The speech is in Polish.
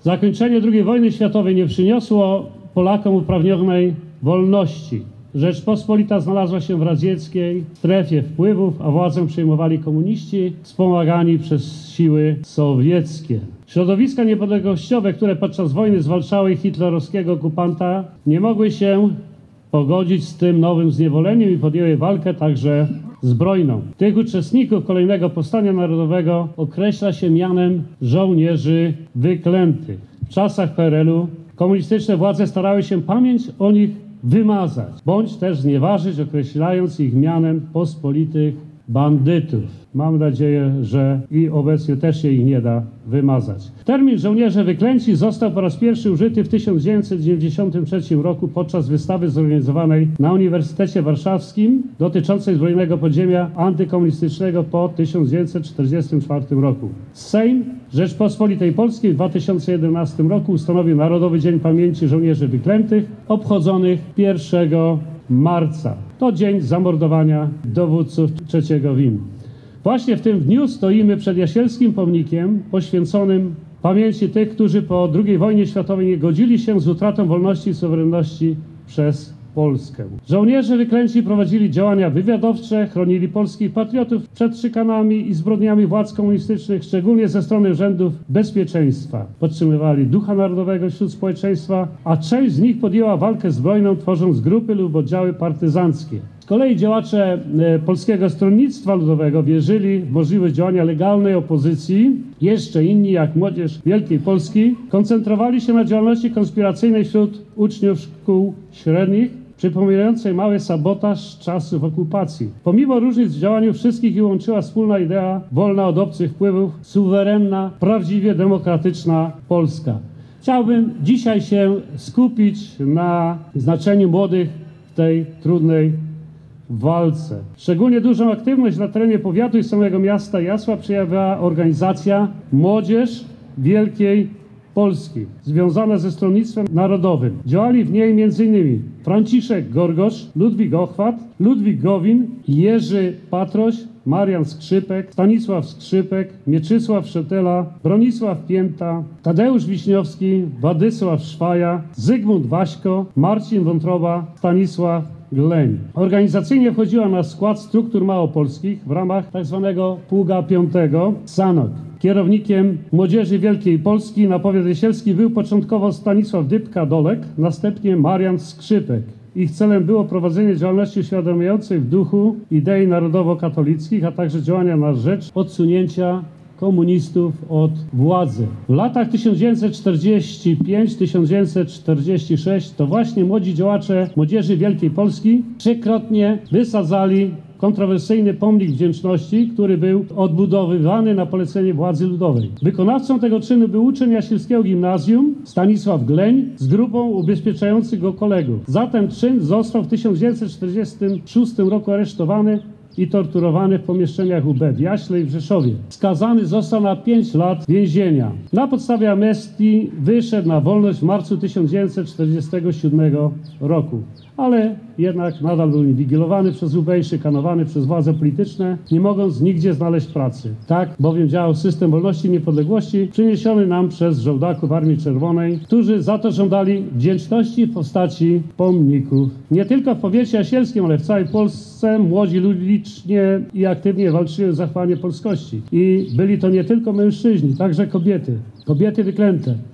Zakończenie II wojny światowej nie przyniosło Polakom uprawnionej wolności. Rzeczpospolita znalazła się w radzieckiej strefie wpływów, a władzę przejmowali komuniści wspomagani przez siły sowieckie. Środowiska niepodległościowe, które podczas wojny zwalczały hitlerowskiego okupanta, nie mogły się pogodzić z tym nowym zniewoleniem i podjęły walkę także zbrojną. Tych uczestników kolejnego powstania narodowego określa się mianem żołnierzy wyklętych. W czasach PRL-u komunistyczne władze starały się pamięć o nich wymazać, bądź też znieważyć, określając ich mianem pospolitych bandytów. Mam nadzieję, że i obecnie też się ich nie da wymazać. Termin żołnierze wyklęci został po raz pierwszy użyty w 1993 roku podczas wystawy zorganizowanej na Uniwersytecie Warszawskim dotyczącej zbrojnego podziemia antykomunistycznego po 1944 roku. Sejm Rzeczpospolitej Polskiej w 2011 roku ustanowił Narodowy Dzień Pamięci Żołnierzy Wyklętych, obchodzonych 1 marca. To dzień zamordowania dowódców trzeciego WIM. Właśnie w tym dniu stoimy przed Jasielskim pomnikiem poświęconym pamięci tych, którzy po II wojnie światowej nie godzili się z utratą wolności i suwerenności przez Polskę. Żołnierze wyklęci prowadzili działania wywiadowcze, chronili polskich patriotów przed szykanami i zbrodniami władz komunistycznych, szczególnie ze strony urzędów bezpieczeństwa. Podtrzymywali ducha narodowego wśród społeczeństwa, a część z nich podjęła walkę zbrojną, tworząc grupy lub oddziały partyzanckie. Z kolei działacze e, Polskiego Stronnictwa Ludowego wierzyli w możliwość działania legalnej opozycji. Jeszcze inni, jak młodzież Wielkiej Polski, koncentrowali się na działalności konspiracyjnej wśród uczniów szkół średnich, przypominającej mały sabotaż czasów okupacji. Pomimo różnic w działaniu wszystkich ich łączyła wspólna idea wolna od obcych wpływów, suwerenna, prawdziwie demokratyczna Polska. Chciałbym dzisiaj się skupić na znaczeniu młodych w tej trudnej walce. Szczególnie dużą aktywność na terenie powiatu i samego miasta Jasła przejawiała organizacja Młodzież Wielkiej Polski, związana ze Stronnictwem Narodowym. Działali w niej m.in. Franciszek Gorgosz, Ludwik Ochwat, Ludwik Gowin, Jerzy Patroś, Marian Skrzypek, Stanisław Skrzypek, Mieczysław Szetela, Bronisław Pięta, Tadeusz Wiśniowski, Władysław Szwaja, Zygmunt Waśko, Marcin Wątroba, Stanisław Gleń. Organizacyjnie wchodziła na skład struktur małopolskich w ramach tzw. Pługa Piątego SANOK. Kierownikiem Młodzieży Wielkiej Polski na powiat jesielski był początkowo Stanisław Dybka-Dolek, następnie Marian Skrzypek. Ich celem było prowadzenie działalności uświadamiającej w duchu idei narodowo-katolickich, a także działania na rzecz odsunięcia komunistów od władzy. W latach 1945-1946 to właśnie młodzi działacze Młodzieży Wielkiej Polski trzykrotnie wysadzali kontrowersyjny pomnik wdzięczności, który był odbudowywany na polecenie władzy ludowej. Wykonawcą tego czynu był uczeń Jasilskiego Gimnazjum Stanisław Gleń z grupą ubezpieczających go kolegów. Za ten czyn został w 1946 roku aresztowany i torturowany w pomieszczeniach UB w Jaśle i w Rzeszowie. Skazany został na 5 lat więzienia. Na podstawie amnestii wyszedł na wolność w marcu 1947 roku, ale jednak nadal był inwigilowany przez UB i szykanowany przez władze polityczne, nie mogąc nigdzie znaleźć pracy. Tak bowiem działał system wolności i niepodległości przyniesiony nam przez żołdaków Armii Czerwonej, którzy za to żądali wdzięczności w postaci pomników. Nie tylko w powiecie jasielskim, ale w całej Polsce młodzi ludzie i aktywnie walczyli o zachowanie polskości. I byli to nie tylko mężczyźni, także kobiety. Kobiety wyklęte.